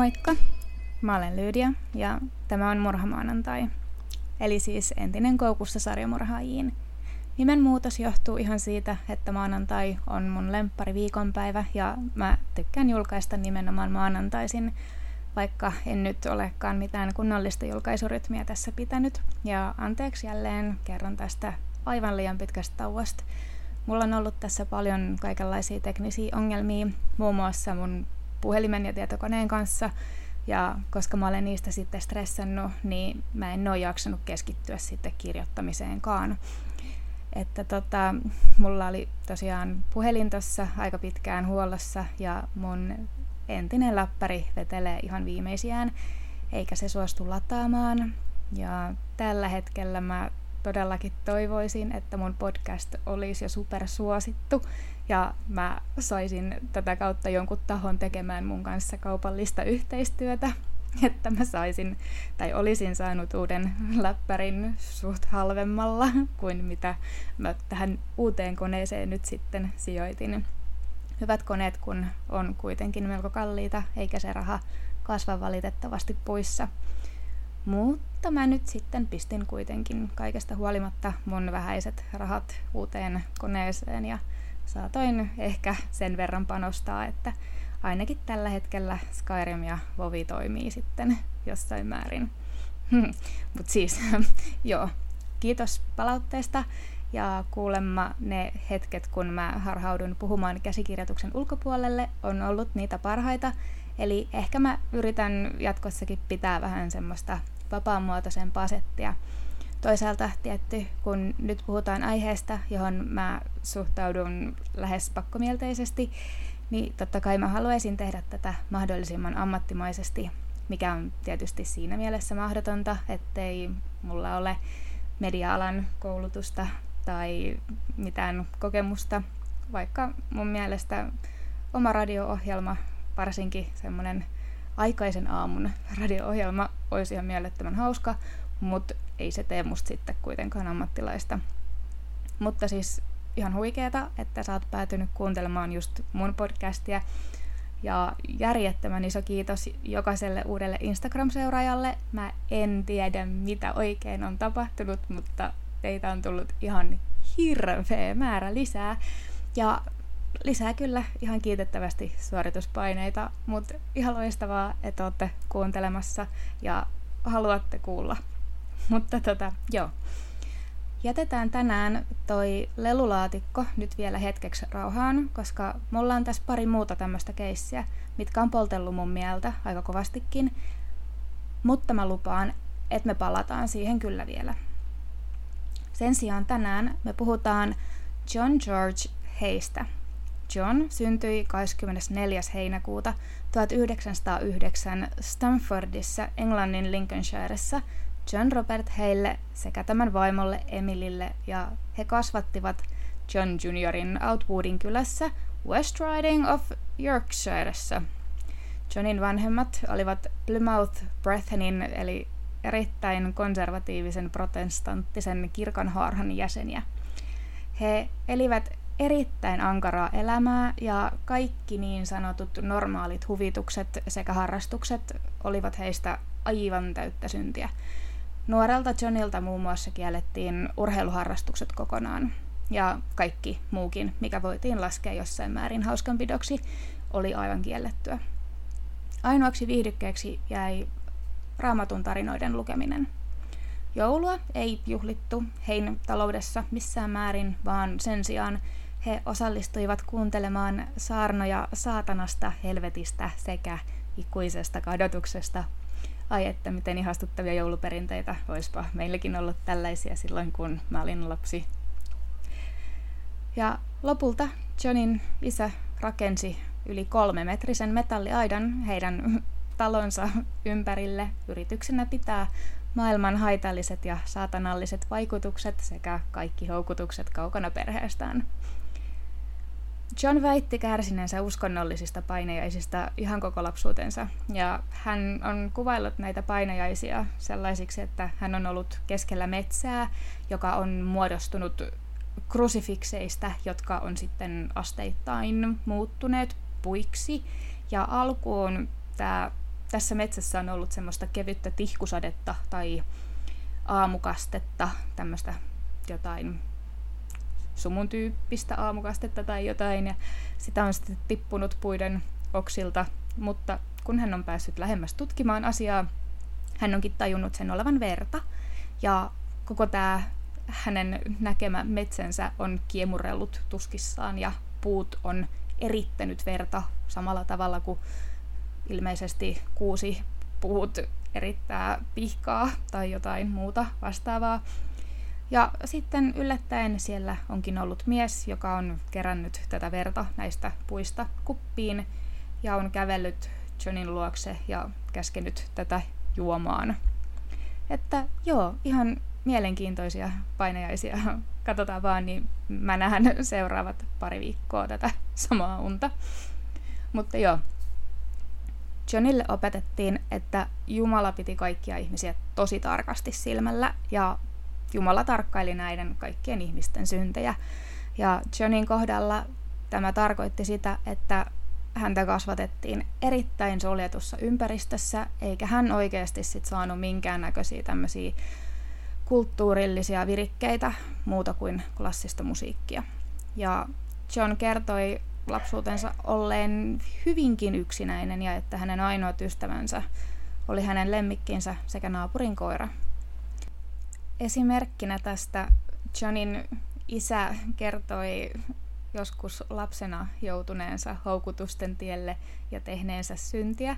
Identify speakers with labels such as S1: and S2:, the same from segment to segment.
S1: Moikka! Mä olen Lydia ja tämä on Murhamaanantai, eli siis entinen koukussa sarjamurhaajiin. Nimen muutos johtuu ihan siitä, että maanantai on mun lemppari viikonpäivä ja mä tykkään julkaista nimenomaan maanantaisin, vaikka en nyt olekaan mitään kunnollista julkaisurytmiä tässä pitänyt. Ja anteeksi jälleen kerron tästä aivan liian pitkästä tauosta. Mulla on ollut tässä paljon kaikenlaisia teknisiä ongelmia, muun muassa mun puhelimen ja tietokoneen kanssa. Ja koska mä olen niistä sitten stressannut, niin mä en ole jaksanut keskittyä sitten kirjoittamiseenkaan. Että tota, mulla oli tosiaan puhelin tuossa aika pitkään huollossa ja mun entinen läppäri vetelee ihan viimeisiään, eikä se suostu lataamaan. Ja tällä hetkellä mä todellakin toivoisin, että mun podcast olisi jo supersuosittu ja mä saisin tätä kautta jonkun tahon tekemään mun kanssa kaupallista yhteistyötä, että mä saisin tai olisin saanut uuden läppärin suht halvemmalla kuin mitä mä tähän uuteen koneeseen nyt sitten sijoitin. Hyvät koneet, kun on kuitenkin melko kalliita, eikä se raha kasva valitettavasti poissa. Mutta mä nyt sitten pistin kuitenkin kaikesta huolimatta mun vähäiset rahat uuteen koneeseen ja saatoin ehkä sen verran panostaa, että ainakin tällä hetkellä Skyrim ja Vovi toimii sitten jossain määrin. Mutta siis, joo, kiitos palautteesta ja kuulemma ne hetket, kun mä harhaudun puhumaan käsikirjoituksen ulkopuolelle, on ollut niitä parhaita. Eli ehkä mä yritän jatkossakin pitää vähän semmoista vapaamuotoisempaa settiä. Toisaalta tietty, kun nyt puhutaan aiheesta, johon mä suhtaudun lähes pakkomielteisesti, niin totta kai mä haluaisin tehdä tätä mahdollisimman ammattimaisesti, mikä on tietysti siinä mielessä mahdotonta, ettei mulla ole media-alan koulutusta tai mitään kokemusta, vaikka mun mielestä oma radio-ohjelma, varsinkin semmoinen aikaisen aamun radio-ohjelma olisi ihan mielettömän hauska, mutta ei se tee musta sitten kuitenkaan ammattilaista. Mutta siis ihan huikeeta, että sä oot päätynyt kuuntelemaan just mun podcastia. Ja järjettömän iso kiitos jokaiselle uudelle Instagram-seuraajalle. Mä en tiedä, mitä oikein on tapahtunut, mutta teitä on tullut ihan hirveä määrä lisää. Ja lisää kyllä ihan kiitettävästi suorituspaineita, mutta ihan loistavaa, että olette kuuntelemassa ja haluatte kuulla. Mutta tota, joo. Jätetään tänään toi lelulaatikko nyt vielä hetkeksi rauhaan, koska mulla on tässä pari muuta tämmöistä keissiä, mitkä on poltellut mun mieltä aika kovastikin. Mutta mä lupaan, että me palataan siihen kyllä vielä. Sen sijaan tänään me puhutaan John George Heistä. John syntyi 24. heinäkuuta 1909 Stamfordissa Englannin Lincolnshiressa John Robert Heille sekä tämän vaimolle Emilille ja he kasvattivat John Juniorin Outwoodin kylässä West Riding of Yorkshiressa. Johnin vanhemmat olivat Plymouth Brethenin eli erittäin konservatiivisen protestanttisen kirkonhaarhan jäseniä. He elivät erittäin ankaraa elämää ja kaikki niin sanotut normaalit huvitukset sekä harrastukset olivat heistä aivan täyttä syntiä. Nuorelta Johnilta muun muassa kiellettiin urheiluharrastukset kokonaan ja kaikki muukin, mikä voitiin laskea jossain määrin hauskanpidoksi, oli aivan kiellettyä. Ainoaksi viihdykkeeksi jäi raamatun tarinoiden lukeminen. Joulua ei juhlittu hein taloudessa missään määrin, vaan sen sijaan he osallistuivat kuuntelemaan saarnoja saatanasta, helvetistä sekä ikuisesta kadotuksesta. Ai että miten ihastuttavia jouluperinteitä, olisipa meilläkin ollut tällaisia silloin kun mä olin lapsi. Ja lopulta Johnin isä rakensi yli kolme metrisen metalliaidan heidän talonsa ympärille yrityksenä pitää maailman haitalliset ja saatanalliset vaikutukset sekä kaikki houkutukset kaukana perheestään. John väitti kärsineensä uskonnollisista painajaisista ihan koko lapsuutensa, ja hän on kuvaillut näitä painajaisia sellaisiksi, että hän on ollut keskellä metsää, joka on muodostunut krusifikseista, jotka on sitten asteittain muuttuneet puiksi, ja alkuun tämä tässä metsässä on ollut semmoista kevyttä tihkusadetta tai aamukastetta, tämmöistä jotain sumun tyyppistä aamukastetta tai jotain, ja sitä on sitten tippunut puiden oksilta, mutta kun hän on päässyt lähemmäs tutkimaan asiaa, hän onkin tajunnut sen olevan verta, ja koko tämä hänen näkemä metsänsä on kiemurellut tuskissaan, ja puut on erittänyt verta samalla tavalla kuin ilmeisesti kuusi puut erittää pihkaa tai jotain muuta vastaavaa. Ja sitten yllättäen siellä onkin ollut mies, joka on kerännyt tätä verta näistä puista kuppiin ja on kävellyt Johnin luokse ja käskenyt tätä juomaan. Että joo, ihan mielenkiintoisia painajaisia. Katsotaan vaan, niin mä näen seuraavat pari viikkoa tätä samaa unta. Mutta joo, Johnille opetettiin, että Jumala piti kaikkia ihmisiä tosi tarkasti silmällä ja Jumala tarkkaili näiden kaikkien ihmisten syntejä. Ja Johnin kohdalla tämä tarkoitti sitä, että häntä kasvatettiin erittäin suljetussa ympäristössä, eikä hän oikeasti sit saanut minkäännäköisiä tämmöisiä kulttuurillisia virikkeitä muuta kuin klassista musiikkia. Ja John kertoi lapsuutensa olleen hyvinkin yksinäinen ja että hänen ainoat ystävänsä oli hänen lemmikkinsä sekä naapurin koira. Esimerkkinä tästä Johnin isä kertoi joskus lapsena joutuneensa houkutusten tielle ja tehneensä syntiä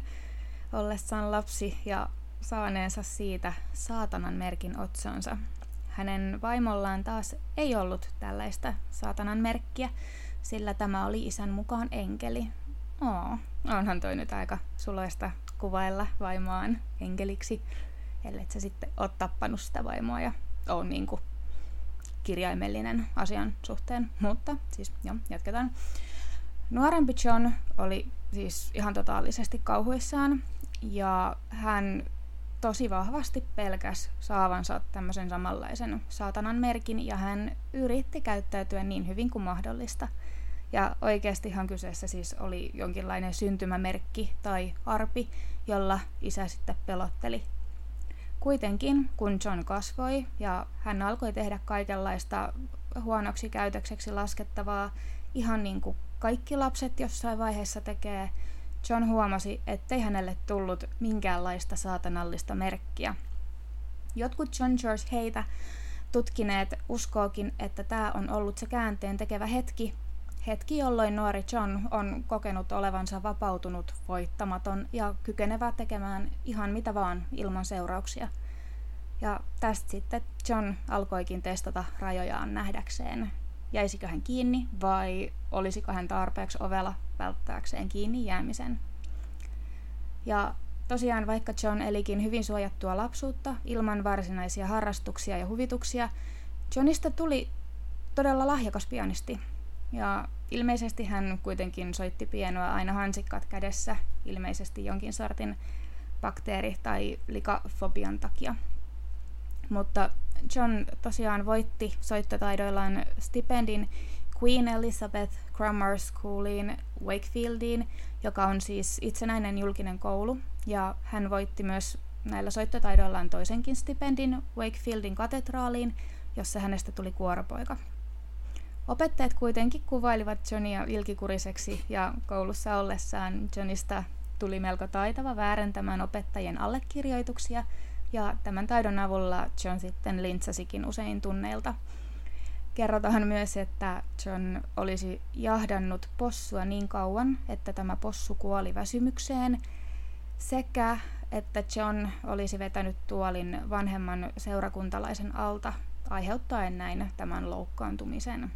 S1: ollessaan lapsi ja saaneensa siitä saatanan merkin otsonsa. Hänen vaimollaan taas ei ollut tällaista saatanan merkkiä, sillä tämä oli isän mukaan enkeli. Oo, onhan toi nyt aika suloista kuvailla vaimoaan enkeliksi, ellei sä sitten ole tappanut sitä vaimoa ja on niin kuin kirjaimellinen asian suhteen. Mutta siis joo, jatketaan. Nuorempi John oli siis ihan totaalisesti kauhuissaan ja hän tosi vahvasti pelkäs saavansa tämmöisen samanlaisen saatanan merkin ja hän yritti käyttäytyä niin hyvin kuin mahdollista. Ja oikeastihan kyseessä siis oli jonkinlainen syntymämerkki tai arpi, jolla isä sitten pelotteli. Kuitenkin, kun John kasvoi ja hän alkoi tehdä kaikenlaista huonoksi käytökseksi laskettavaa, ihan niin kuin kaikki lapset jossain vaiheessa tekee, John huomasi, ettei hänelle tullut minkäänlaista saatanallista merkkiä. Jotkut John George heitä tutkineet uskookin, että tämä on ollut se käänteen tekevä hetki, hetki jolloin nuori John on kokenut olevansa vapautunut, voittamaton ja kykenevä tekemään ihan mitä vaan ilman seurauksia. Ja tästä sitten John alkoikin testata rajojaan nähdäkseen, jäisikö hän kiinni vai olisiko hän tarpeeksi ovella välttääkseen kiinni jäämisen. Ja tosiaan vaikka John elikin hyvin suojattua lapsuutta ilman varsinaisia harrastuksia ja huvituksia, Johnista tuli todella lahjakas pianisti. Ja ilmeisesti hän kuitenkin soitti pienoa aina hansikkat kädessä, ilmeisesti jonkin sortin bakteeri- tai likafobian takia. Mutta John tosiaan voitti soittotaidoillaan stipendin Queen Elizabeth Grammar Schooliin Wakefieldiin, joka on siis itsenäinen julkinen koulu, ja hän voitti myös näillä soittotaidoillaan toisenkin stipendin Wakefieldin katedraaliin, jossa hänestä tuli kuoropoika. Opettajat kuitenkin kuvailivat Johnia ilkikuriseksi ja koulussa ollessaan Johnista tuli melko taitava väärentämään opettajien allekirjoituksia ja tämän taidon avulla John sitten lintsasikin usein tunneilta. Kerrotaan myös, että John olisi jahdannut possua niin kauan, että tämä possu kuoli väsymykseen, sekä että John olisi vetänyt tuolin vanhemman seurakuntalaisen alta, aiheuttaen näin tämän loukkaantumisen.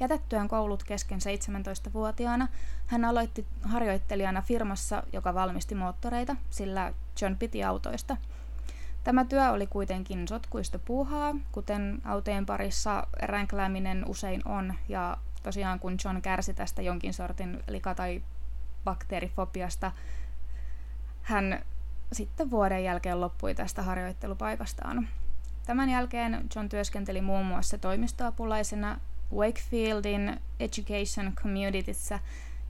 S1: Jätettyään koulut kesken 17-vuotiaana hän aloitti harjoittelijana firmassa, joka valmisti moottoreita, sillä John piti autoista. Tämä työ oli kuitenkin sotkuista puuhaa, kuten autojen parissa ränklääminen usein on, ja tosiaan kun John kärsi tästä jonkin sortin lika- tai bakteerifobiasta, hän sitten vuoden jälkeen loppui tästä harjoittelupaikastaan. Tämän jälkeen John työskenteli muun muassa toimistoapulaisena Wakefieldin Education Communityssä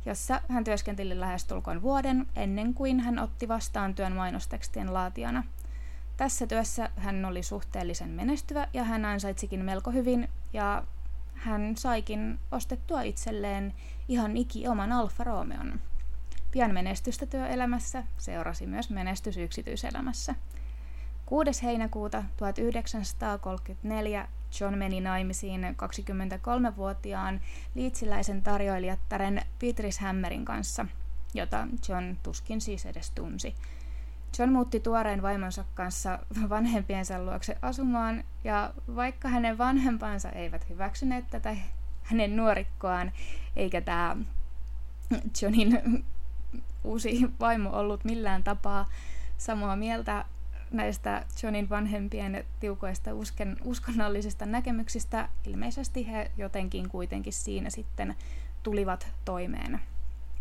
S1: jossa hän työskenteli lähestulkoon vuoden ennen kuin hän otti vastaan työn mainostekstien laatijana. Tässä työssä hän oli suhteellisen menestyvä ja hän ansaitsikin melko hyvin ja hän saikin ostettua itselleen ihan iki oman Alfa Romeon. Pian menestystä työelämässä seurasi myös menestys yksityiselämässä. 6. heinäkuuta 1934 John meni naimisiin 23-vuotiaan liitsiläisen tarjoilijattaren Beatrice Hammerin kanssa, jota John tuskin siis edes tunsi. John muutti tuoreen vaimonsa kanssa vanhempiensa luokse asumaan, ja vaikka hänen vanhempansa eivät hyväksyneet tätä hänen nuorikkoaan, eikä tämä Johnin uusi vaimo ollut millään tapaa samaa mieltä näistä Johnin vanhempien tiukoista usken, uskonnollisista näkemyksistä, ilmeisesti he jotenkin kuitenkin siinä sitten tulivat toimeen.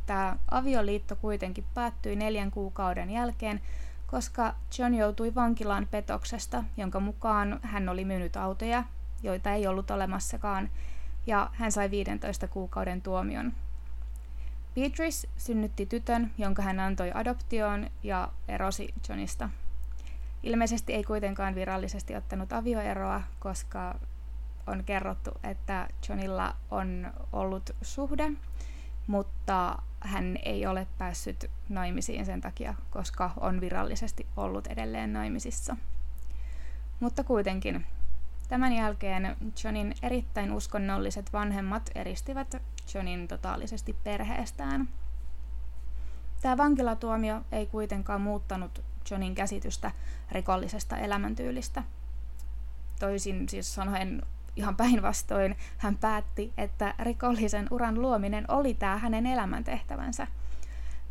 S1: Tämä avioliitto kuitenkin päättyi neljän kuukauden jälkeen, koska John joutui vankilaan petoksesta, jonka mukaan hän oli myynyt autoja, joita ei ollut olemassakaan, ja hän sai 15 kuukauden tuomion. Beatrice synnytti tytön, jonka hän antoi adoptioon ja erosi Johnista. Ilmeisesti ei kuitenkaan virallisesti ottanut avioeroa, koska on kerrottu, että Johnilla on ollut suhde, mutta hän ei ole päässyt naimisiin sen takia, koska on virallisesti ollut edelleen naimisissa. Mutta kuitenkin, tämän jälkeen Johnin erittäin uskonnolliset vanhemmat eristivät Johnin totaalisesti perheestään. Tämä vankilatuomio ei kuitenkaan muuttanut Johnin käsitystä rikollisesta elämäntyylistä. Toisin siis sanoen ihan päinvastoin hän päätti, että rikollisen uran luominen oli tämä hänen elämäntehtävänsä.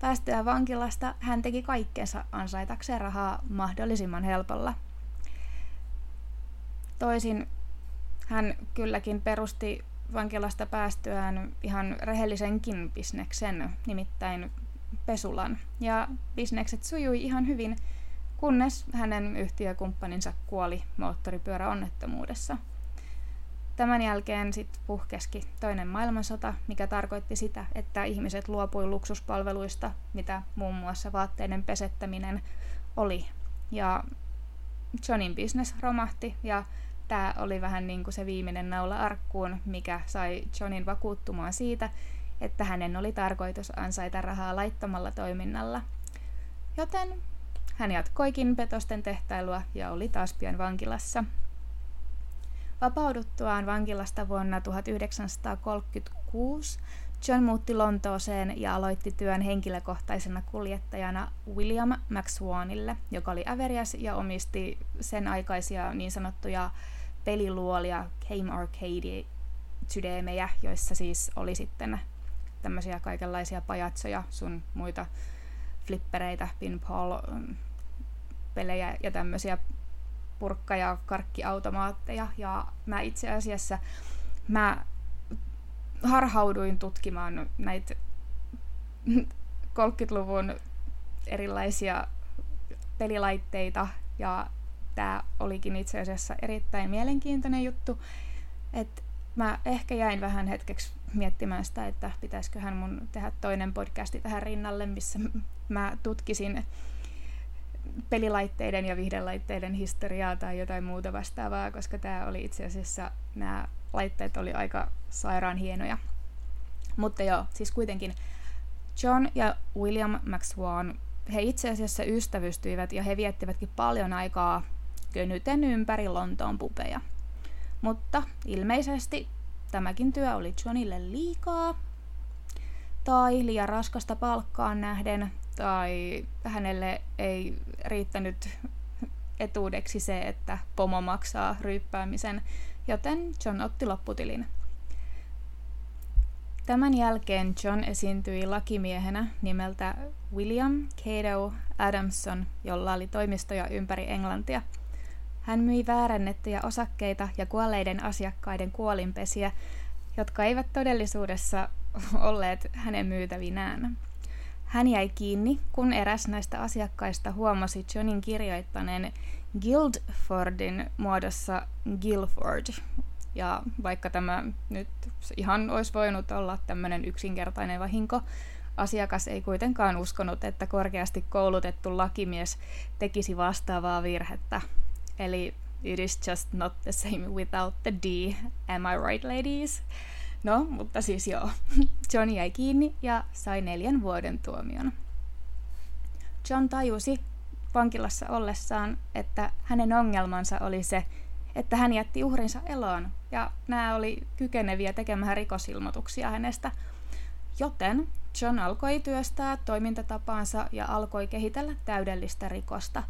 S1: Päästyä vankilasta hän teki kaikkensa ansaitakseen rahaa mahdollisimman helpolla. Toisin hän kylläkin perusti vankilasta päästyään ihan rehellisenkin bisneksen, nimittäin pesulan. Ja bisnekset sujui ihan hyvin, kunnes hänen yhtiökumppaninsa kuoli moottoripyöräonnettomuudessa. Tämän jälkeen sitten puhkeski toinen maailmansota, mikä tarkoitti sitä, että ihmiset luopui luksuspalveluista, mitä muun muassa vaatteiden pesettäminen oli. Ja Johnin business romahti ja tämä oli vähän niin kuin se viimeinen naula arkkuun, mikä sai Johnin vakuuttumaan siitä, että hänen oli tarkoitus ansaita rahaa laittomalla toiminnalla. Joten hän jatkoikin petosten tehtailua ja oli taas pian vankilassa. Vapauduttuaan vankilasta vuonna 1936 John muutti Lontooseen ja aloitti työn henkilökohtaisena kuljettajana William McSwanille, joka oli äveriäs ja omisti sen aikaisia niin sanottuja peliluolia Game Arcade joissa siis oli sitten tämmöisiä kaikenlaisia pajatsoja, sun muita flippereitä, pinball-pelejä ja tämmöisiä purkka- ja karkkiautomaatteja. Ja mä itse asiassa mä harhauduin tutkimaan näitä 30-luvun erilaisia pelilaitteita ja tämä olikin itse asiassa erittäin mielenkiintoinen juttu, että mä ehkä jäin vähän hetkeksi miettimään sitä, että pitäisiköhän mun tehdä toinen podcasti tähän rinnalle, missä mä tutkisin pelilaitteiden ja vihdelaitteiden historiaa tai jotain muuta vastaavaa, koska tämä oli itse asiassa, nämä laitteet oli aika sairaan hienoja. Mutta joo, siis kuitenkin John ja William McSwan, he itse asiassa ystävystyivät ja he viettivätkin paljon aikaa könyten ympäri Lontoon pupeja. Mutta ilmeisesti tämäkin työ oli Johnille liikaa, tai liian raskasta palkkaan nähden, tai hänelle ei riittänyt etuudeksi se, että pomo maksaa ryyppäämisen, joten John otti lopputilin. Tämän jälkeen John esiintyi lakimiehenä nimeltä William Cato Adamson, jolla oli toimistoja ympäri Englantia. Hän myi väärännettyjä osakkeita ja kuolleiden asiakkaiden kuolinpesiä, jotka eivät todellisuudessa olleet hänen myytävinään. Hän jäi kiinni, kun eräs näistä asiakkaista huomasi Johnin kirjoittaneen Guildfordin muodossa Guilford. Ja vaikka tämä nyt ihan olisi voinut olla tämmöinen yksinkertainen vahinko, asiakas ei kuitenkaan uskonut, että korkeasti koulutettu lakimies tekisi vastaavaa virhettä. Eli it is just not the same without the D. Am I right, ladies? No, mutta siis joo. John jäi kiinni ja sai neljän vuoden tuomion. John tajusi vankilassa ollessaan, että hänen ongelmansa oli se, että hän jätti uhrinsa eloon ja nämä oli kykeneviä tekemään rikosilmoituksia hänestä. Joten John alkoi työstää toimintatapaansa ja alkoi kehitellä täydellistä rikosta.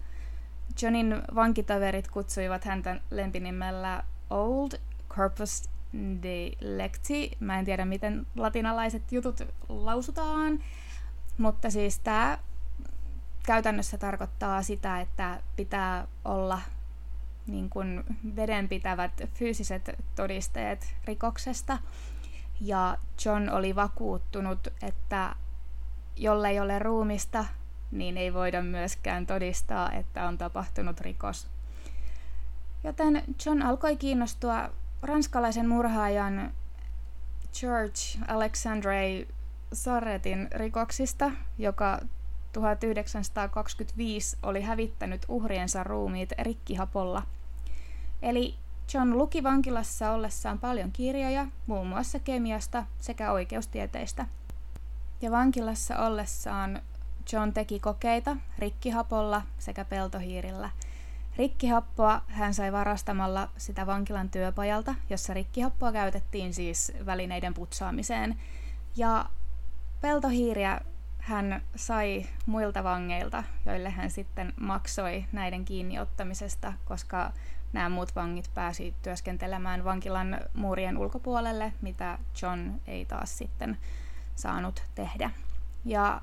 S1: Johnin vankitaverit kutsuivat häntä lempinimellä Old Corpus Delecti. Mä en tiedä, miten latinalaiset jutut lausutaan, mutta siis tämä käytännössä tarkoittaa sitä, että pitää olla niin kuin vedenpitävät fyysiset todisteet rikoksesta. Ja John oli vakuuttunut, että jollei ole ruumista, niin ei voida myöskään todistaa, että on tapahtunut rikos. Joten John alkoi kiinnostua ranskalaisen murhaajan George Alexandre Sarretin rikoksista, joka 1925 oli hävittänyt uhriensa ruumiit rikkihapolla. Eli John luki vankilassa ollessaan paljon kirjoja, muun muassa kemiasta sekä oikeustieteistä. Ja vankilassa ollessaan John teki kokeita rikkihapolla sekä peltohiirillä. Rikkihappoa hän sai varastamalla sitä vankilan työpajalta, jossa rikkihappoa käytettiin siis välineiden putsaamiseen. Ja peltohiiriä hän sai muilta vangeilta, joille hän sitten maksoi näiden kiinniottamisesta, koska nämä muut vangit pääsi työskentelemään vankilan muurien ulkopuolelle, mitä John ei taas sitten saanut tehdä. Ja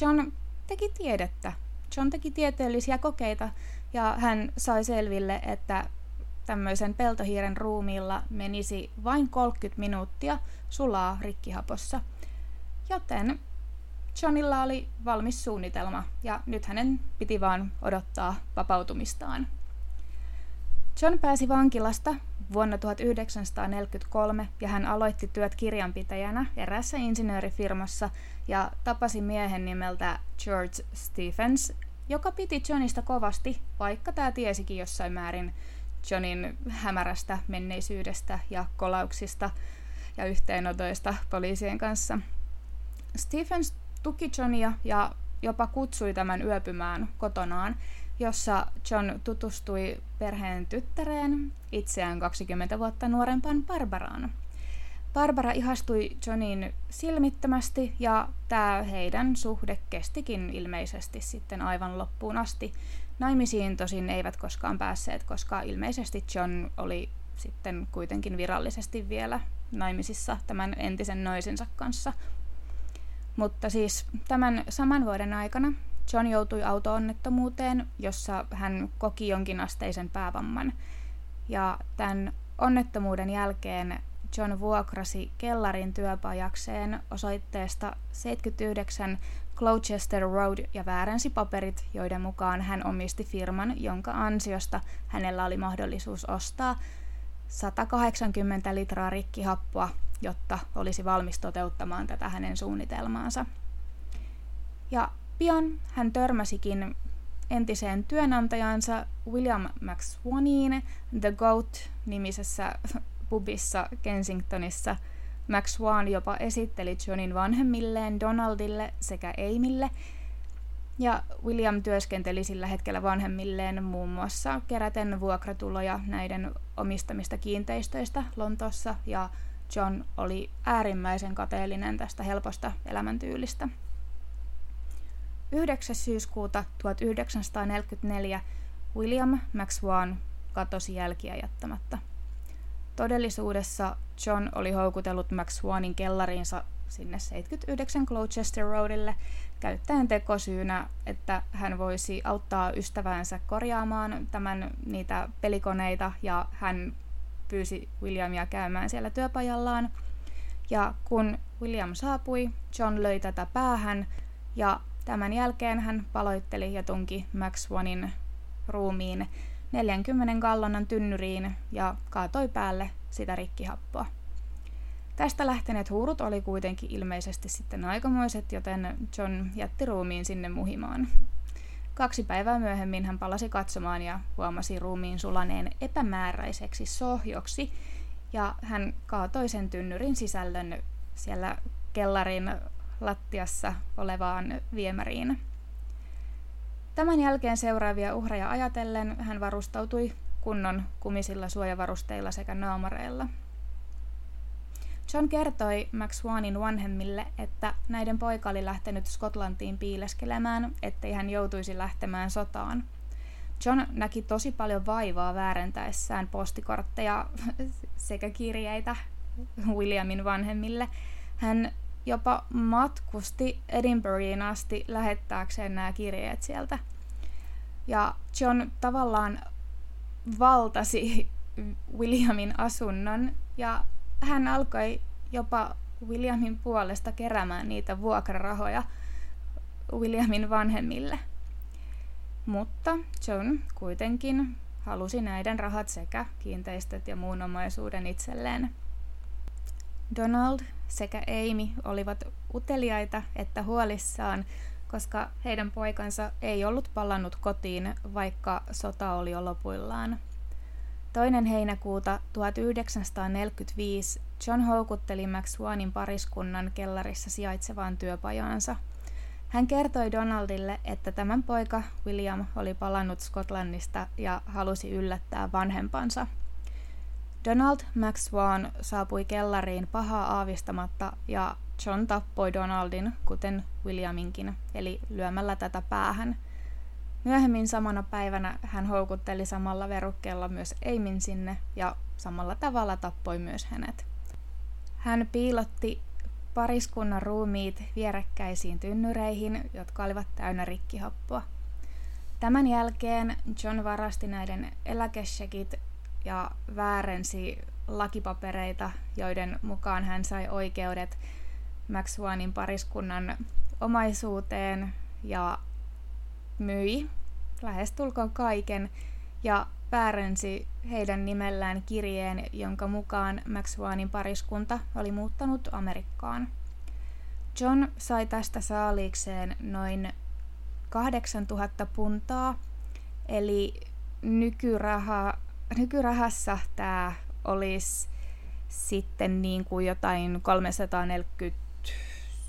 S1: John teki tiedettä. John teki tieteellisiä kokeita ja hän sai selville, että tämmöisen peltohiiren ruumiilla menisi vain 30 minuuttia sulaa rikkihapossa. Joten Johnilla oli valmis suunnitelma ja nyt hänen piti vaan odottaa vapautumistaan. John pääsi vankilasta vuonna 1943 ja hän aloitti työt kirjanpitäjänä erässä insinöörifirmassa ja tapasi miehen nimeltä George Stephens, joka piti Johnista kovasti, vaikka tämä tiesikin jossain määrin Johnin hämärästä menneisyydestä ja kolauksista ja yhteenotoista poliisien kanssa. Stephens tuki Johnia ja jopa kutsui tämän yöpymään kotonaan, jossa John tutustui perheen tyttäreen, itseään 20 vuotta nuorempaan Barbaraan. Barbara ihastui Johnin silmittömästi ja tämä heidän suhde kestikin ilmeisesti sitten aivan loppuun asti. Naimisiin tosin eivät koskaan päässeet, koska ilmeisesti John oli sitten kuitenkin virallisesti vielä naimisissa tämän entisen noisinsa kanssa – mutta siis tämän saman vuoden aikana John joutui auto-onnettomuuteen, jossa hän koki jonkinasteisen päävamman. Ja tämän onnettomuuden jälkeen John vuokrasi kellarin työpajakseen osoitteesta 79 Gloucester Road ja väärensi paperit, joiden mukaan hän omisti firman, jonka ansiosta hänellä oli mahdollisuus ostaa 180 litraa rikkihappoa jotta olisi valmis toteuttamaan tätä hänen suunnitelmaansa. Ja pian hän törmäsikin entiseen työnantajansa William McSwaniin The Goat-nimisessä pubissa Kensingtonissa. McSwan jopa esitteli Johnin vanhemmilleen Donaldille sekä Amille, ja William työskenteli sillä hetkellä vanhemmilleen muun muassa keräten vuokratuloja näiden omistamista kiinteistöistä Lontoossa ja John oli äärimmäisen kateellinen tästä helposta elämäntyylistä. 9. syyskuuta 1944 William McSwan katosi jälkiä jättämättä. Todellisuudessa John oli houkutellut McSwanin kellariinsa sinne 79 Gloucester Roadille käyttäen tekosyynä, että hän voisi auttaa ystäväänsä korjaamaan tämän niitä pelikoneita ja hän pyysi Williamia käymään siellä työpajallaan. Ja kun William saapui, John löi tätä päähän ja tämän jälkeen hän paloitteli ja tunki Max Swanin ruumiin 40 gallonan tynnyriin ja kaatoi päälle sitä rikkihappoa. Tästä lähteneet huurut oli kuitenkin ilmeisesti sitten aikamoiset, joten John jätti ruumiin sinne muhimaan. Kaksi päivää myöhemmin hän palasi katsomaan ja huomasi ruumiin sulaneen epämääräiseksi sohjoksi, ja hän kaatoi sen tynnyrin sisällön siellä kellarin lattiassa olevaan viemäriin. Tämän jälkeen seuraavia uhreja ajatellen hän varustautui kunnon kumisilla suojavarusteilla sekä naamareilla. John kertoi Max Swanin vanhemmille, että näiden poika oli lähtenyt Skotlantiin piileskelemään, ettei hän joutuisi lähtemään sotaan. John näki tosi paljon vaivaa väärentäessään postikortteja sekä kirjeitä Williamin vanhemmille. Hän jopa matkusti Edinburghiin asti lähettääkseen nämä kirjeet sieltä. Ja John tavallaan valtasi Williamin asunnon ja hän alkoi jopa Williamin puolesta keräämään niitä vuokrarahoja Williamin vanhemmille. Mutta John kuitenkin halusi näiden rahat sekä kiinteistöt ja muun omaisuuden itselleen. Donald sekä Amy olivat uteliaita että huolissaan, koska heidän poikansa ei ollut palannut kotiin, vaikka sota oli jo lopuillaan. Toinen heinäkuuta 1945 John houkutteli Max Swanin pariskunnan kellarissa sijaitsevaan työpajaansa. Hän kertoi Donaldille, että tämän poika William oli palannut Skotlannista ja halusi yllättää vanhempansa. Donald Max Swan saapui kellariin pahaa aavistamatta ja John tappoi Donaldin, kuten Williaminkin, eli lyömällä tätä päähän – Myöhemmin samana päivänä hän houkutteli samalla verukkeella myös Eimin sinne ja samalla tavalla tappoi myös hänet. Hän piilotti pariskunnan ruumiit vierekkäisiin tynnyreihin, jotka olivat täynnä rikkihappoa. Tämän jälkeen John varasti näiden eläkeshekit ja väärensi lakipapereita, joiden mukaan hän sai oikeudet Max Swanin pariskunnan omaisuuteen ja myi lähestulkoon kaiken ja väärensi heidän nimellään kirjeen, jonka mukaan Max Swanin pariskunta oli muuttanut Amerikkaan. John sai tästä saaliikseen noin 8000 puntaa, eli nykyraha, nykyrahassa tämä olisi sitten niin kuin jotain 340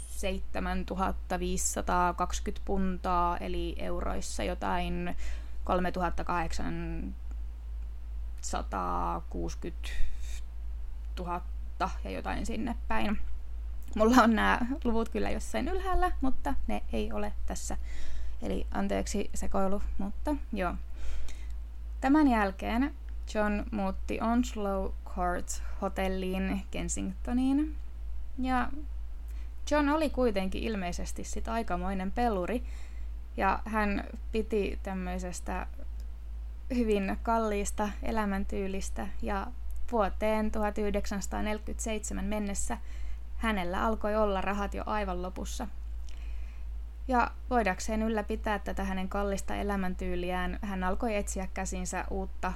S1: 7520 puntaa, eli euroissa jotain 3860 000 ja jotain sinne päin. Mulla on nämä luvut kyllä jossain ylhäällä, mutta ne ei ole tässä. Eli anteeksi sekoilu, mutta joo. Tämän jälkeen John muutti Onslow Court hotelliin Kensingtoniin. Ja John oli kuitenkin ilmeisesti sit aikamoinen peluri, ja hän piti tämmöisestä hyvin kalliista elämäntyylistä, ja vuoteen 1947 mennessä hänellä alkoi olla rahat jo aivan lopussa. Ja voidakseen ylläpitää tätä hänen kallista elämäntyyliään, hän alkoi etsiä käsinsä uutta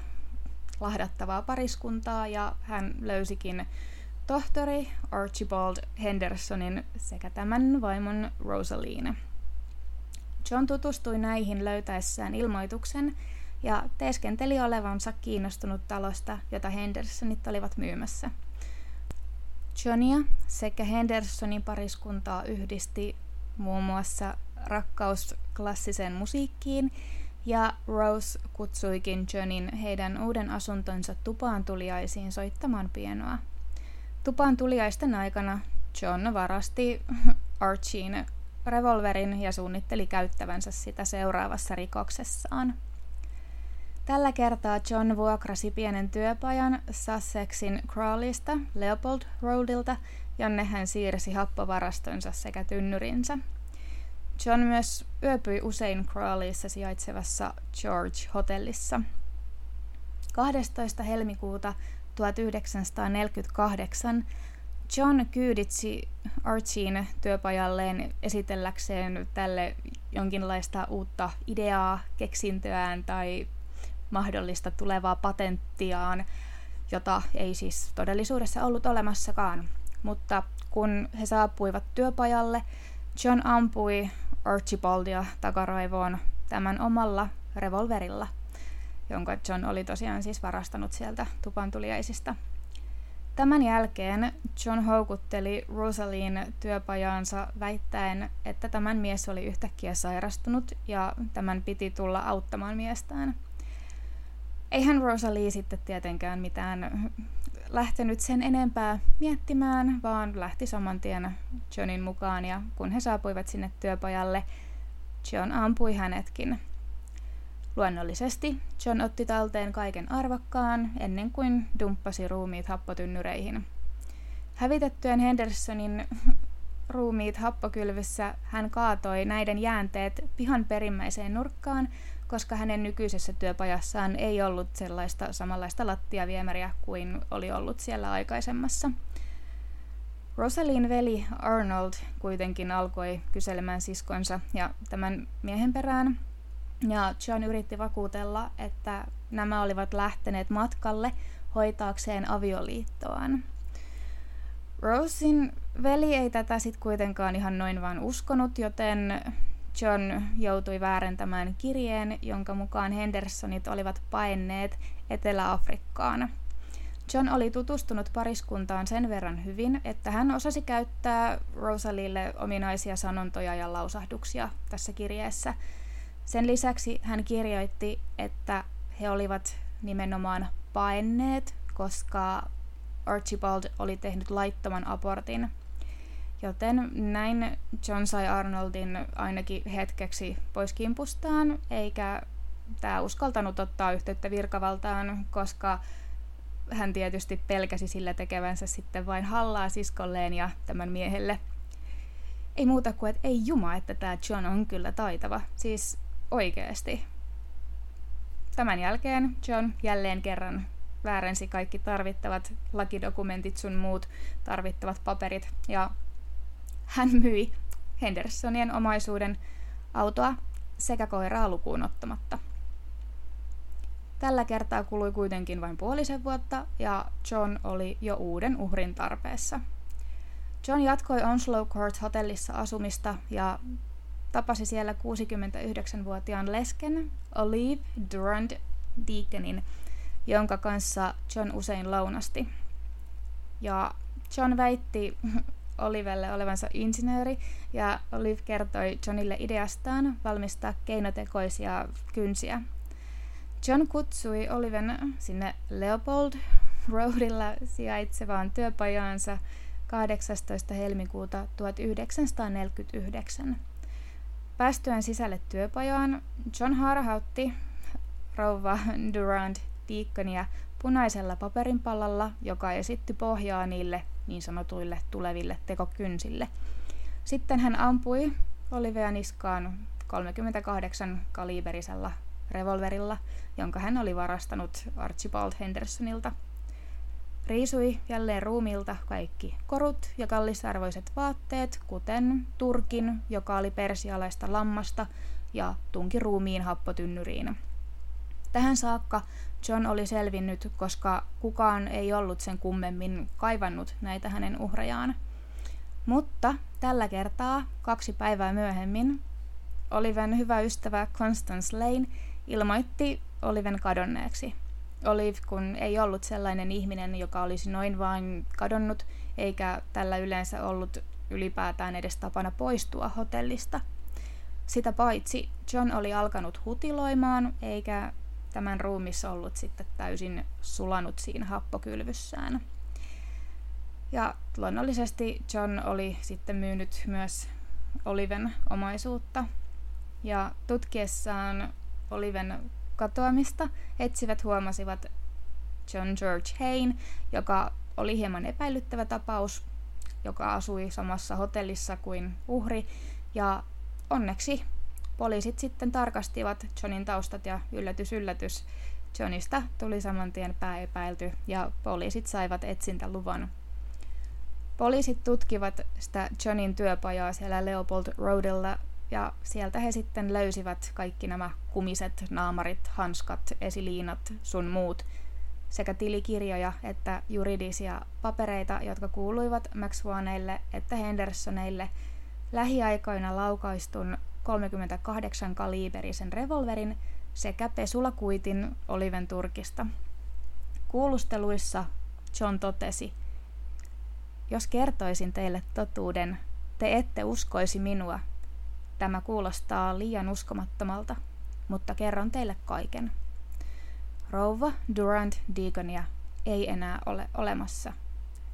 S1: lahdattavaa pariskuntaa ja hän löysikin tohtori Archibald Hendersonin sekä tämän vaimon Rosaline. John tutustui näihin löytäessään ilmoituksen ja teeskenteli olevansa kiinnostunut talosta, jota Hendersonit olivat myymässä. Johnia sekä Hendersonin pariskuntaa yhdisti muun muassa rakkaus klassiseen musiikkiin, ja Rose kutsuikin Johnin heidän uuden asuntonsa tupaan tuliaisiin soittamaan pienoa. Tupaan tuliaisten aikana John varasti Archien revolverin ja suunnitteli käyttävänsä sitä seuraavassa rikoksessaan. Tällä kertaa John vuokrasi pienen työpajan Sussexin Crawleysta Leopold Roadilta, jonne hän siirsi happovarastonsa sekä tynnyrinsä. John myös yöpyi usein Crawleyssa sijaitsevassa George-hotellissa. 12. helmikuuta 1948 John kyyditsi Archien työpajalleen esitelläkseen tälle jonkinlaista uutta ideaa, keksintöään tai mahdollista tulevaa patenttiaan, jota ei siis todellisuudessa ollut olemassakaan. Mutta kun he saapuivat työpajalle, John ampui Archibaldia takaraivoon tämän omalla revolverilla, jonka John oli tosiaan siis varastanut sieltä tupantuliaisista. Tämän jälkeen John houkutteli Rosalien työpajaansa väittäen, että tämän mies oli yhtäkkiä sairastunut ja tämän piti tulla auttamaan miestään. Eihän Rosalie sitten tietenkään mitään lähtenyt sen enempää miettimään, vaan lähti saman tien Johnin mukaan ja kun he saapuivat sinne työpajalle, John ampui hänetkin. Luonnollisesti John otti talteen kaiken arvokkaan ennen kuin dumppasi ruumiit happotynnyreihin. Hävitettyään Hendersonin ruumiit happokylvyssä hän kaatoi näiden jäänteet pihan perimmäiseen nurkkaan, koska hänen nykyisessä työpajassaan ei ollut sellaista samanlaista lattiaviemäriä kuin oli ollut siellä aikaisemmassa. Rosalin veli Arnold kuitenkin alkoi kyselemään siskonsa ja tämän miehen perään, ja John yritti vakuutella, että nämä olivat lähteneet matkalle hoitaakseen avioliittoaan. Rosin veli ei tätä sitten kuitenkaan ihan noin vaan uskonut, joten John joutui väärentämään kirjeen, jonka mukaan Hendersonit olivat paenneet Etelä-Afrikkaan. John oli tutustunut pariskuntaan sen verran hyvin, että hän osasi käyttää Rosalille ominaisia sanontoja ja lausahduksia tässä kirjeessä – sen lisäksi hän kirjoitti, että he olivat nimenomaan paenneet, koska Archibald oli tehnyt laittoman abortin. Joten näin John sai Arnoldin ainakin hetkeksi pois kimpustaan, eikä tämä uskaltanut ottaa yhteyttä virkavaltaan, koska hän tietysti pelkäsi sillä tekevänsä sitten vain hallaa siskolleen ja tämän miehelle. Ei muuta kuin, että ei juma, että tämä John on kyllä taitava. Siis Oikeesti. Tämän jälkeen John jälleen kerran väärensi kaikki tarvittavat lakidokumentit sun muut tarvittavat paperit ja hän myi Hendersonien omaisuuden autoa sekä koiraa lukuun ottamatta. Tällä kertaa kului kuitenkin vain puolisen vuotta ja John oli jo uuden uhrin tarpeessa. John jatkoi Onslow Court hotellissa asumista ja tapasi siellä 69-vuotiaan lesken Olive Durand Deaconin, jonka kanssa John usein lounasti. Ja John väitti Olivelle olevansa insinööri ja Olive kertoi Johnille ideastaan valmistaa keinotekoisia kynsiä. John kutsui Oliven sinne Leopold Roadilla sijaitsevaan työpajaansa 18. helmikuuta 1949. Päästyään sisälle työpajaan, John harhautti rouva Durand Deaconia punaisella paperinpallalla, joka esitti pohjaa niille niin sanotuille tuleville tekokynsille. Sitten hän ampui Olivea niskaan 38 kaliberisella revolverilla, jonka hän oli varastanut Archibald Hendersonilta – riisui jälleen ruumilta kaikki korut ja kallisarvoiset vaatteet, kuten turkin, joka oli persialaista lammasta, ja tunki ruumiin happotynnyriin. Tähän saakka John oli selvinnyt, koska kukaan ei ollut sen kummemmin kaivannut näitä hänen uhrejaan. Mutta tällä kertaa, kaksi päivää myöhemmin, Oliven hyvä ystävä Constance Lane ilmoitti Oliven kadonneeksi – Olive, kun ei ollut sellainen ihminen, joka olisi noin vain kadonnut, eikä tällä yleensä ollut ylipäätään edes tapana poistua hotellista. Sitä paitsi John oli alkanut hutiloimaan, eikä tämän ruumissa ollut sitten täysin sulanut siinä happokylvyssään. Ja luonnollisesti John oli sitten myynyt myös Oliven omaisuutta. Ja tutkiessaan Oliven katoamista etsivät huomasivat John George Hain, joka oli hieman epäilyttävä tapaus, joka asui samassa hotellissa kuin uhri, ja onneksi poliisit sitten tarkastivat Johnin taustat ja yllätys yllätys, Johnista tuli saman tien pääepäilty ja poliisit saivat etsintäluvan. Poliisit tutkivat sitä Johnin työpajaa siellä Leopold Roadilla ja sieltä he sitten löysivät kaikki nämä kumiset, naamarit, hanskat, esiliinat, sun muut, sekä tilikirjoja että juridisia papereita, jotka kuuluivat McSwaneille että Hendersoneille lähiaikoina laukaistun 38 kaliiberisen revolverin sekä pesulakuitin Oliven Turkista. Kuulusteluissa John totesi, jos kertoisin teille totuuden, te ette uskoisi minua. Tämä kuulostaa liian uskomattomalta, mutta kerron teille kaiken. Rouva Durant Deagonia ei enää ole olemassa.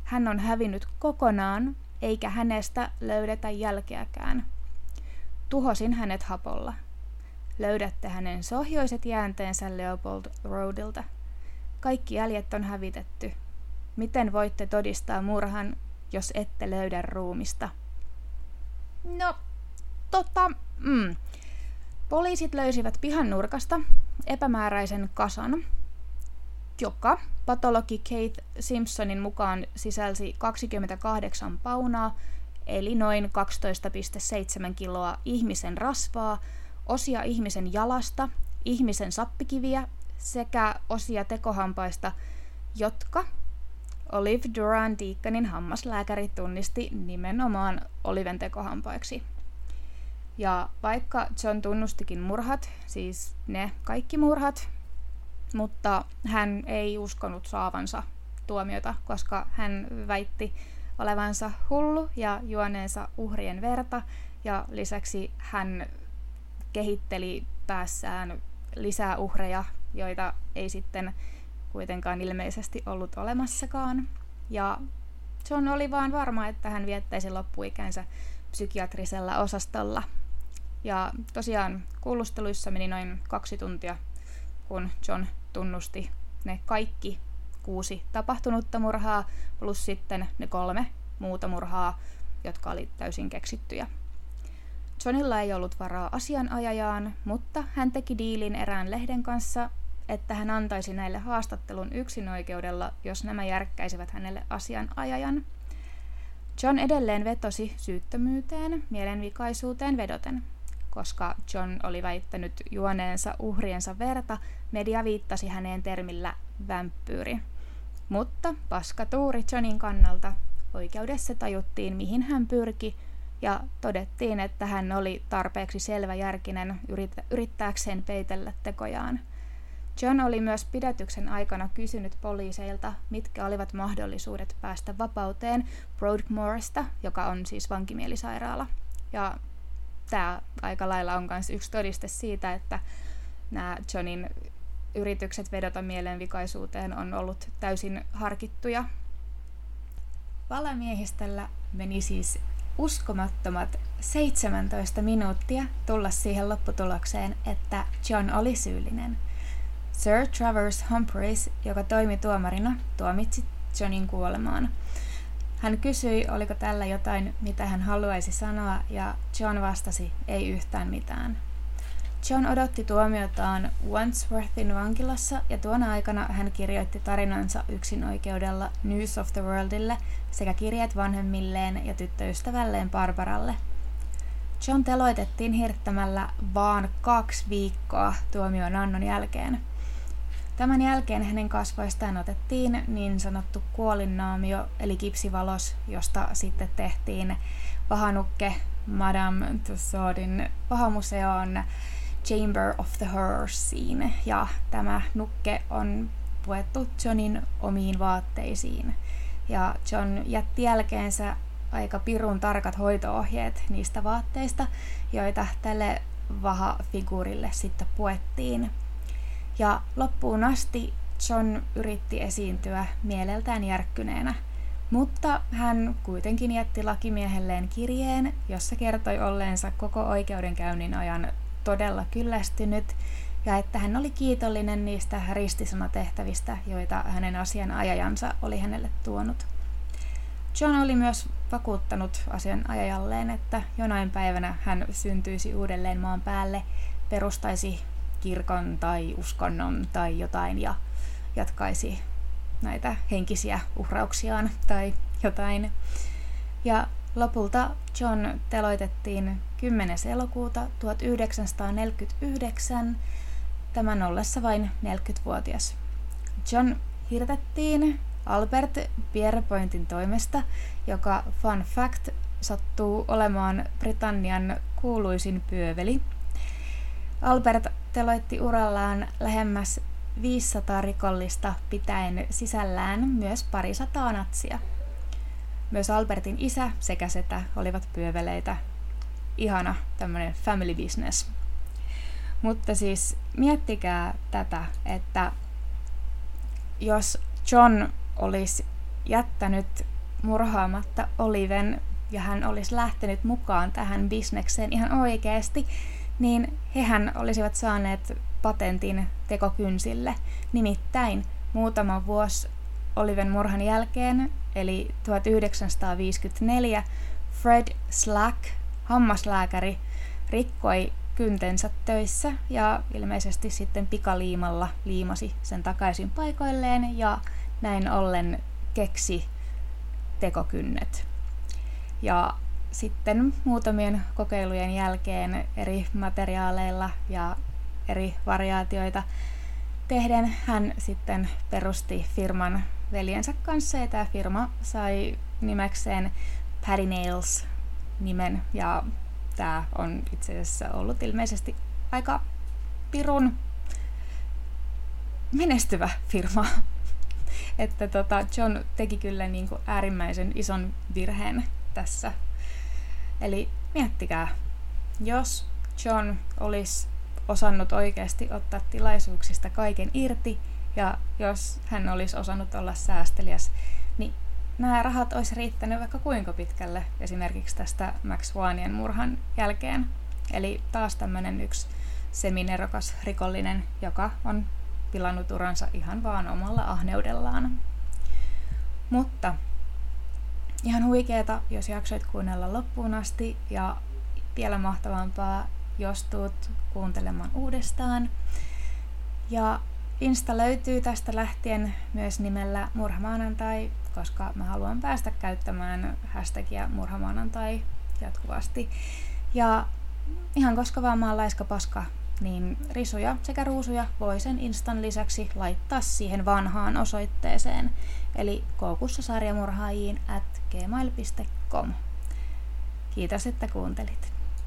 S1: Hän on hävinnyt kokonaan, eikä hänestä löydetä jälkeäkään. Tuhosin hänet hapolla. Löydätte hänen sohjoiset jäänteensä Leopold Roadilta. Kaikki jäljet on hävitetty. Miten voitte todistaa murhan, jos ette löydä ruumista? No, tota, mm. Poliisit löysivät pihan nurkasta epämääräisen kasan, joka patologi Kate Simpsonin mukaan sisälsi 28 paunaa, eli noin 12,7 kiloa ihmisen rasvaa, osia ihmisen jalasta, ihmisen sappikiviä sekä osia tekohampaista, jotka Olive Duran Deaconin hammaslääkäri tunnisti nimenomaan Oliven tekohampaiksi. Ja vaikka John tunnustikin murhat, siis ne kaikki murhat, mutta hän ei uskonut saavansa tuomiota, koska hän väitti olevansa hullu ja juoneensa uhrien verta, ja lisäksi hän kehitteli päässään lisää uhreja, joita ei sitten kuitenkaan ilmeisesti ollut olemassakaan. Ja John oli vaan varma, että hän viettäisi loppuikänsä psykiatrisella osastolla. Ja tosiaan kuulusteluissa meni noin kaksi tuntia, kun John tunnusti ne kaikki kuusi tapahtunutta murhaa, plus sitten ne kolme muuta murhaa, jotka oli täysin keksittyjä. Johnilla ei ollut varaa asianajajaan, mutta hän teki diilin erään lehden kanssa, että hän antaisi näille haastattelun yksinoikeudella, jos nämä järkkäisivät hänelle asianajajan. John edelleen vetosi syyttömyyteen, mielenvikaisuuteen vedoten. Koska John oli väittänyt juoneensa uhriensa verta, media viittasi häneen termillä vampyyri. Mutta paskatuuri Johnin kannalta oikeudessa tajuttiin, mihin hän pyrki, ja todettiin, että hän oli tarpeeksi selväjärkinen yrittääkseen peitellä tekojaan – John oli myös pidätyksen aikana kysynyt poliiseilta, mitkä olivat mahdollisuudet päästä vapauteen Broadmooresta, joka on siis vankimielisairaala. Ja tämä aika lailla on myös yksi todiste siitä, että nämä Johnin yritykset vedota mielenvikaisuuteen on ollut täysin harkittuja. Valamiehistöllä meni siis uskomattomat 17 minuuttia tulla siihen lopputulokseen, että John oli syyllinen – Sir Travers Humphreys, joka toimi tuomarina, tuomitsi Johnin kuolemaan. Hän kysyi, oliko tällä jotain, mitä hän haluaisi sanoa, ja John vastasi, ei yhtään mitään. John odotti tuomiotaan Wandsworthin vankilassa ja tuona aikana hän kirjoitti tarinansa yksin oikeudella News of the Worldille sekä kirjeet vanhemmilleen ja tyttöystävälleen Barbaralle. John teloitettiin hirttämällä vaan kaksi viikkoa tuomion annon jälkeen – Tämän jälkeen hänen kasvoistaan otettiin niin sanottu kuolinnaamio, eli kipsivalos, josta sitten tehtiin pahanukke Madame Tussaudin pahamuseon Chamber of the Hearsiin, ja tämä nukke on puettu Johnin omiin vaatteisiin. Ja John jätti jälkeensä aika pirun tarkat hoitoohjeet niistä vaatteista, joita tälle vaha-figuurille sitten puettiin. Ja loppuun asti John yritti esiintyä mieleltään järkkyneenä, mutta hän kuitenkin jätti lakimiehelleen kirjeen, jossa kertoi olleensa koko oikeudenkäynnin ajan todella kyllästynyt ja että hän oli kiitollinen niistä ristisanatehtävistä, joita hänen asianajajansa oli hänelle tuonut. John oli myös vakuuttanut asianajajalleen, että jonain päivänä hän syntyisi uudelleen maan päälle, perustaisi kirkon tai uskonnon tai jotain ja jatkaisi näitä henkisiä uhrauksiaan tai jotain. Ja Lopulta John teloitettiin 10. elokuuta 1949, tämän ollessa vain 40-vuotias. John hirtettiin Albert Pierpointin toimesta, joka fun fact sattuu olemaan Britannian kuuluisin pyöveli. Albert teloitti urallaan lähemmäs 500 rikollista pitäen sisällään myös parisataa natsia. Myös Albertin isä sekä setä olivat pyöveleitä. Ihana tämmöinen family business. Mutta siis miettikää tätä, että jos John olisi jättänyt murhaamatta Oliven ja hän olisi lähtenyt mukaan tähän bisnekseen ihan oikeasti, niin hehän olisivat saaneet patentin tekokynsille. Nimittäin muutama vuosi Oliven murhan jälkeen, eli 1954, Fred Slack, hammaslääkäri, rikkoi kyntensä töissä ja ilmeisesti sitten pikaliimalla liimasi sen takaisin paikoilleen ja näin ollen keksi tekokynnet. Ja sitten muutamien kokeilujen jälkeen eri materiaaleilla ja eri variaatioita tehden hän sitten perusti firman veljensä kanssa ja tämä firma sai nimekseen Paddy Nails nimen ja tämä on itse asiassa ollut ilmeisesti aika pirun menestyvä firma. että tota, John teki kyllä niin kuin äärimmäisen ison virheen tässä. Eli miettikää, jos John olisi osannut oikeasti ottaa tilaisuuksista kaiken irti ja jos hän olisi osannut olla säästeliäs, niin nämä rahat olisi riittänyt vaikka kuinka pitkälle esimerkiksi tästä Max Wanien murhan jälkeen. Eli taas tämmöinen yksi seminerokas rikollinen, joka on pilannut uransa ihan vaan omalla ahneudellaan. Mutta ihan huikeeta, jos jaksoit kuunnella loppuun asti ja vielä mahtavampaa, jos tuut kuuntelemaan uudestaan. Ja Insta löytyy tästä lähtien myös nimellä Murhamaanantai, koska mä haluan päästä käyttämään hashtagia Murhamaanantai jatkuvasti. Ja ihan koska vaan mä oon laiska paska, niin risuja sekä ruusuja voi sen Instan lisäksi laittaa siihen vanhaan osoitteeseen, eli koukussa sarjamurhaajiin at gmail.com. Kiitos, että kuuntelit.